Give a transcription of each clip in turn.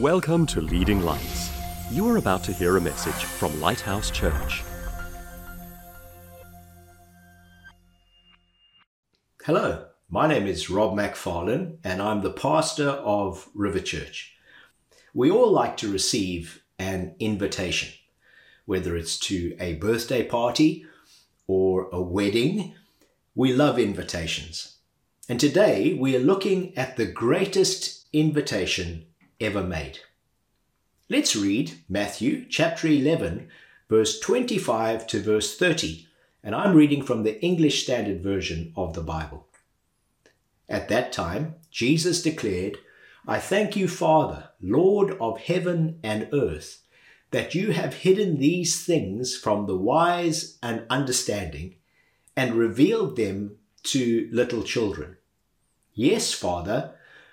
Welcome to Leading Lights. You are about to hear a message from Lighthouse Church. Hello, my name is Rob McFarlane and I'm the pastor of River Church. We all like to receive an invitation, whether it's to a birthday party or a wedding. We love invitations. And today we are looking at the greatest invitation ever made. Let's read Matthew chapter 11, verse 25 to verse 30, and I'm reading from the English Standard Version of the Bible. At that time, Jesus declared, I thank you, Father, Lord of heaven and earth, that you have hidden these things from the wise and understanding and revealed them to little children. Yes, Father,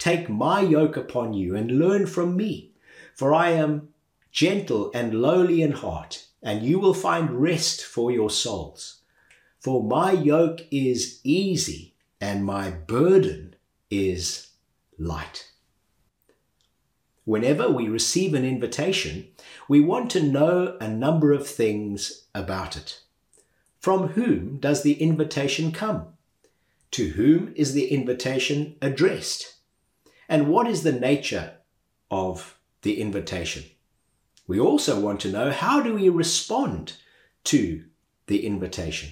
Take my yoke upon you and learn from me, for I am gentle and lowly in heart, and you will find rest for your souls. For my yoke is easy and my burden is light. Whenever we receive an invitation, we want to know a number of things about it. From whom does the invitation come? To whom is the invitation addressed? And what is the nature of the invitation? We also want to know how do we respond to the invitation?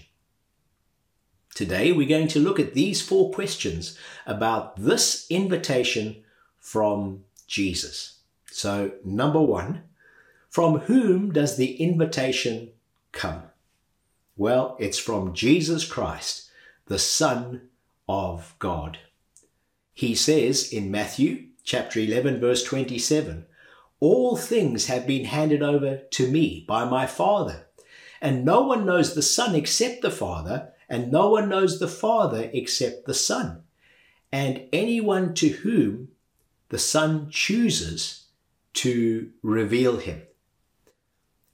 Today we're going to look at these four questions about this invitation from Jesus. So, number one, from whom does the invitation come? Well, it's from Jesus Christ, the Son of God. He says in Matthew chapter 11 verse 27, all things have been handed over to me by my Father, and no one knows the Son except the Father, and no one knows the Father except the Son, and anyone to whom the Son chooses to reveal him.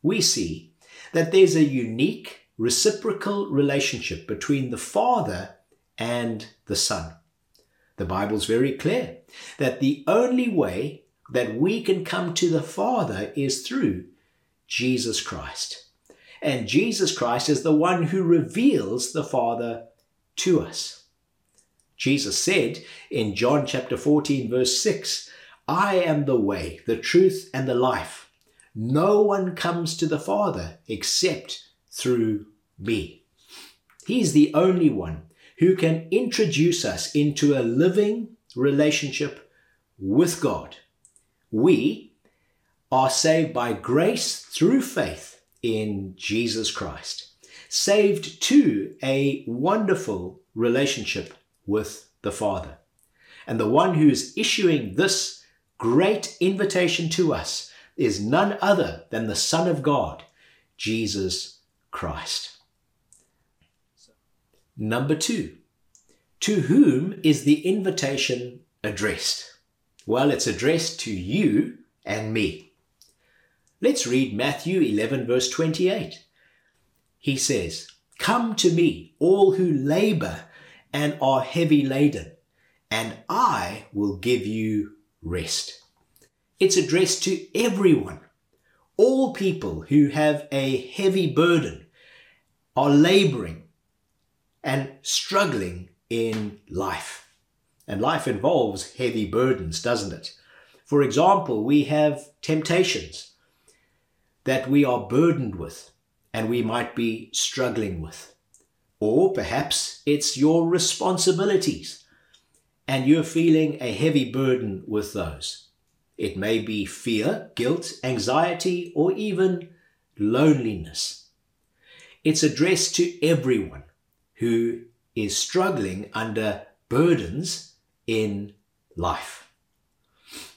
We see that there's a unique reciprocal relationship between the Father and the Son. The Bible's very clear that the only way that we can come to the Father is through Jesus Christ. And Jesus Christ is the one who reveals the Father to us. Jesus said in John chapter 14, verse 6, I am the way, the truth, and the life. No one comes to the Father except through me. He's the only one who can introduce us into a living relationship with God. We are saved by grace through faith in Jesus Christ, saved to a wonderful relationship with the Father. And the one who is issuing this great invitation to us is none other than the Son of God, Jesus Christ. Number two, to whom is the invitation addressed? Well, it's addressed to you and me. Let's read Matthew 11, verse 28. He says, Come to me, all who labor and are heavy laden, and I will give you rest. It's addressed to everyone. All people who have a heavy burden are laboring and struggling in life. And life involves heavy burdens, doesn't it? For example, we have temptations that we are burdened with and we might be struggling with. Or perhaps it's your responsibilities and you're feeling a heavy burden with those. It may be fear, guilt, anxiety, or even loneliness. It's addressed to everyone who is struggling under burdens in life.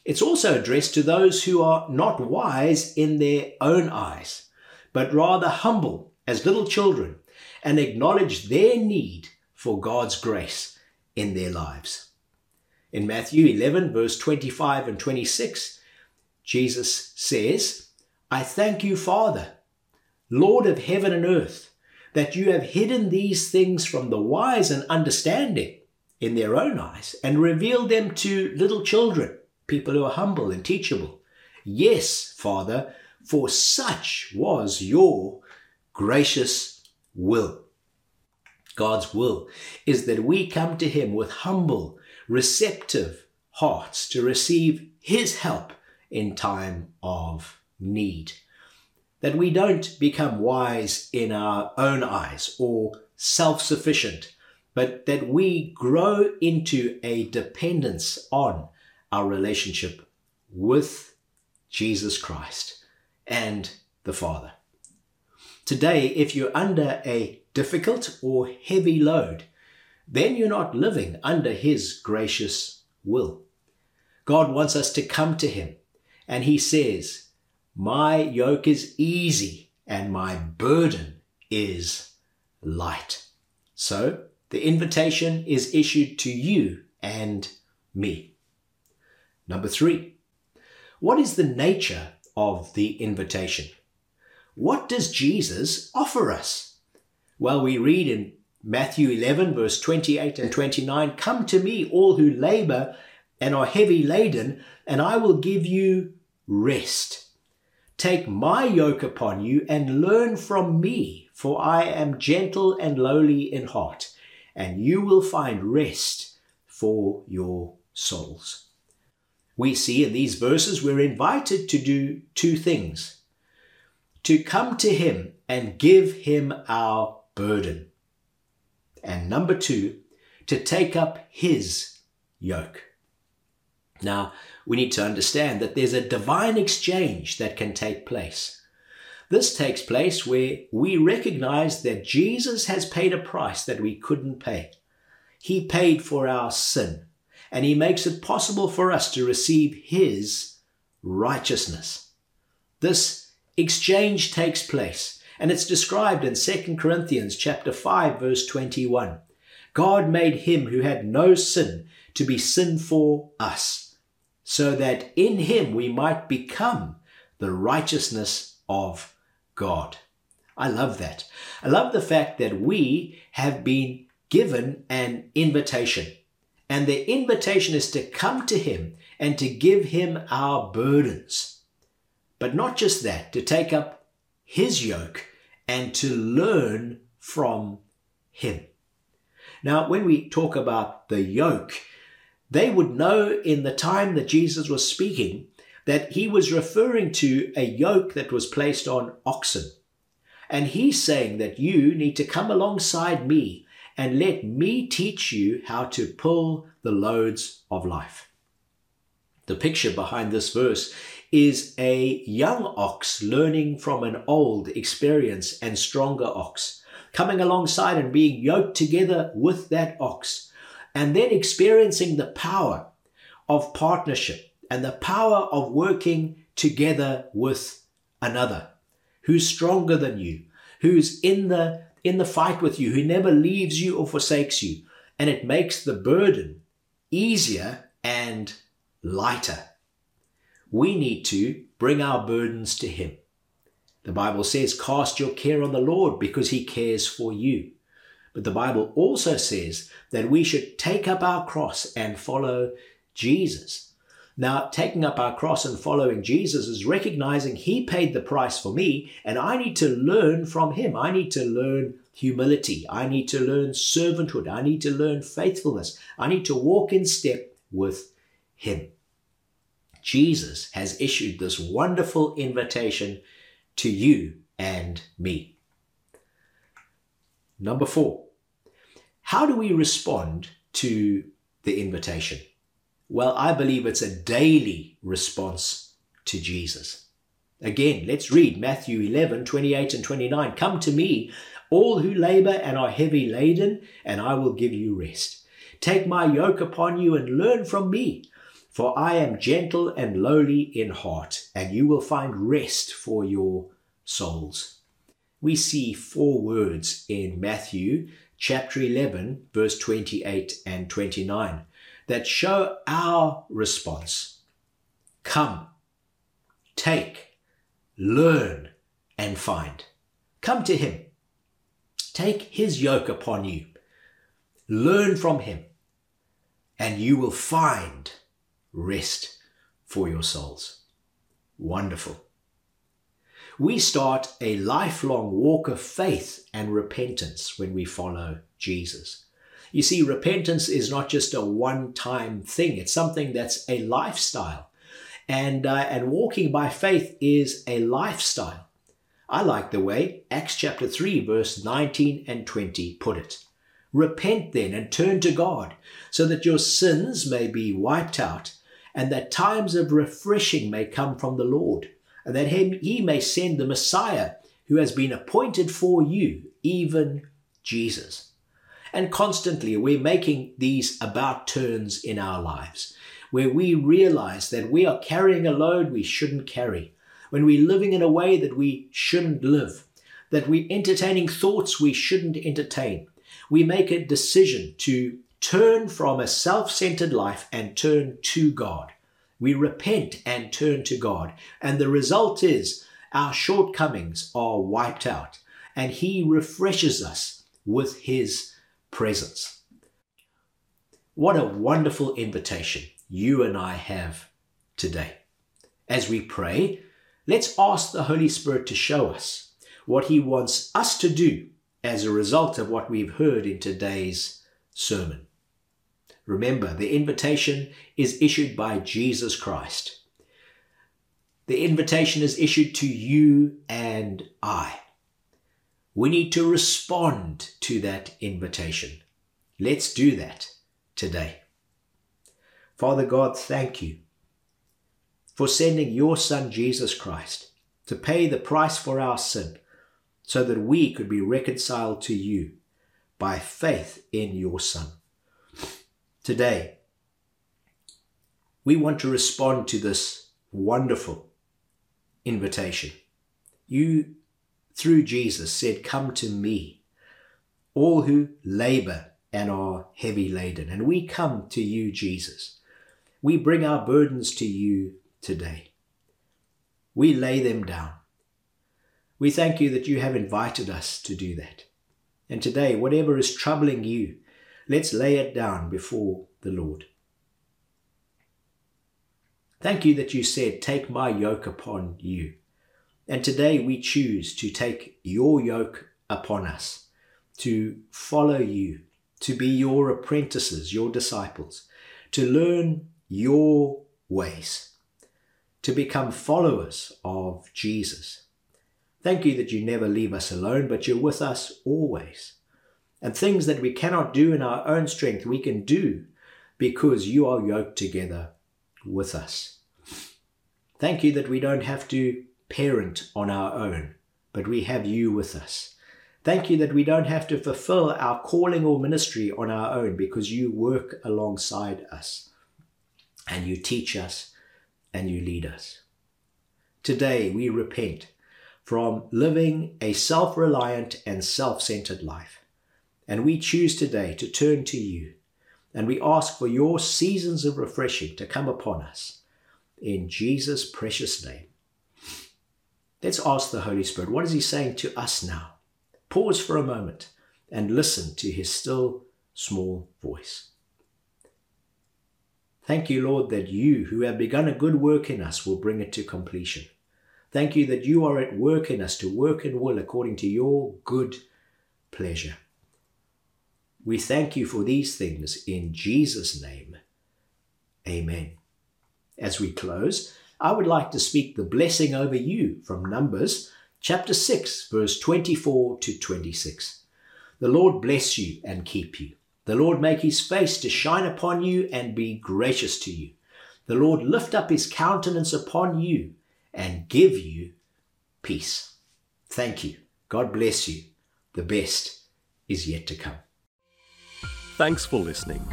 It's also addressed to those who are not wise in their own eyes, but rather humble as little children and acknowledge their need for God's grace in their lives. In Matthew 11, verse 25 and 26, Jesus says, I thank you, Father, Lord of heaven and earth, that you have hidden these things from the wise and understanding in their own eyes and revealed them to little children, people who are humble and teachable. Yes, Father, for such was your gracious will. God's will is that we come to Him with humble, receptive hearts to receive His help in time of need. That we don't become wise in our own eyes or self sufficient, but that we grow into a dependence on our relationship with Jesus Christ and the Father. Today, if you're under a difficult or heavy load, then you're not living under His gracious will. God wants us to come to Him, and He says, My yoke is easy and my burden is light. So, the invitation is issued to you and me. Number three, what is the nature of the invitation? What does Jesus offer us? Well, we read in Matthew 11, verse 28 and 29 Come to me, all who labor and are heavy laden, and I will give you rest. Take my yoke upon you and learn from me, for I am gentle and lowly in heart, and you will find rest for your souls we see in these verses we're invited to do two things to come to Him and give Him our burden. And number two, to take up His yoke. Now, we need to understand that there's a divine exchange that can take place. This takes place where we recognize that Jesus has paid a price that we couldn't pay. He paid for our sin and he makes it possible for us to receive his righteousness. This exchange takes place, and it's described in 2 Corinthians chapter 5 verse 21. God made him who had no sin to be sin for us, so that in him we might become the righteousness of God. I love that. I love the fact that we have been given an invitation. And the invitation is to come to Him and to give Him our burdens. But not just that, to take up His yoke and to learn from Him. Now, when we talk about the yoke, they would know in the time that Jesus was speaking that he was referring to a yoke that was placed on oxen. And he's saying that you need to come alongside me and let me teach you how to pull the loads of life. The picture behind this verse is a young ox learning from an old, experienced, and stronger ox, coming alongside and being yoked together with that ox, and then experiencing the power of partnership and the power of working together with another who's stronger than you, who's in the in the fight with you, who never leaves you or forsakes you. And it makes the burden easier and lighter. We need to bring our burdens to Him. The Bible says, Cast your care on the Lord because He cares for you. But the Bible also says that we should take up our cross and follow Jesus. Now, taking up our cross and following Jesus is recognizing He paid the price for me, and I need to learn from Him. I need to learn humility. I need to learn servanthood. I need to learn faithfulness. I need to walk in step with Him. Jesus has issued this wonderful invitation to you and me. Number four, how do we respond to the invitation? Well, I believe it's a daily response to Jesus. Again, let's read Matthew 11, 28 and 29. Come to me, all who labor and are heavy laden, and I will give you rest. Take my yoke upon you and learn from me, For I am gentle and lowly in heart, and you will find rest for your souls. We see four words in Matthew chapter 11, verse 28 and 29 that show our response. Come, take, learn, and find. Come to him. Take his yoke upon you. Learn from him, and you will find rest for your souls. Wonderful. We start a lifelong walk of faith and repentance when we follow Jesus. You see, repentance is not just a one time thing, it's something that's a lifestyle. And, uh, and walking by faith is a lifestyle. I like the way Acts chapter 3, verse 19 and 20 put it. Repent then and turn to God, so that your sins may be wiped out, and that times of refreshing may come from the Lord, and that he may send the Messiah who has been appointed for you, even Jesus. And constantly we're making these about turns in our lives, where we realize that we are carrying a load we shouldn't carry when we're living in a way that we shouldn't live, that we're entertaining thoughts we shouldn't entertain. We make a decision to turn from a self centered life and turn to God. We repent and turn to God. And the result is our shortcomings are wiped out and He refreshes us with His presence. What a wonderful invitation you and I have today. As we pray, Let's ask the Holy Spirit to show us what He wants us to do as a result of what we've heard in today's sermon. Remember, the invitation is issued by Jesus Christ. The invitation is issued to you and I. We need to respond to that invitation. Let's do that today. Father God, thank you for sending your Son Jesus Christ to pay the price for our sin so that we could be reconciled to you by faith in your Son. Today, we want to respond to this wonderful invitation. You, through Jesus, said, Come to me, all who labor and are heavy laden. And we come to you, Jesus. We bring our burdens to you today. We lay them down. We thank you that you have invited us to do that. And today, whatever is troubling you, let's lay it down before the Lord. Thank you that you said, Take my yoke upon you. And today we choose to take your yoke upon us, to follow you, to be your apprentices, your disciples, to learn your ways to become followers of Jesus. Thank you that you never leave us alone, but you're with us always. And things that we cannot do in our own strength, we can do because you are yoked together with us. Thank you that we don't have to parent on our own, but we have you with us. Thank you that we don't have to fulfill our calling or ministry on our own because you work alongside us and you teach us and you lead us. Today we repent from living a self reliant and self centered life. And we choose today to turn to you. And we ask for your seasons of refreshing to come upon us. In Jesus' precious name. Let's ask the Holy Spirit, what is He saying to us now? Pause for a moment and listen to His still small voice. Thank you, Lord, that you, who have begun a good work in us, will bring it to completion. Thank you that you are at work in us to work in will according to your good pleasure. We thank you for these things in Jesus' name. Amen. As we close, I would like to speak the blessing over you from Numbers chapter 6, verse 24 to 26. The Lord bless you and keep you. The Lord make his face to shine upon you and be gracious to you. The Lord lift up his countenance upon you and give you peace. Thank you. God bless you. The best is yet to come. Thanks for listening.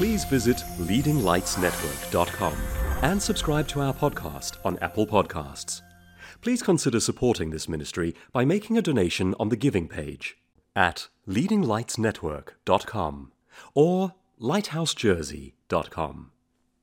please visit leadinglightsnetwork.com and subscribe to our podcast on Apple Podcasts. Please consider supporting this ministry by making a donation on the giving page at leadinglightsnetwork.com or lighthousejersey.com.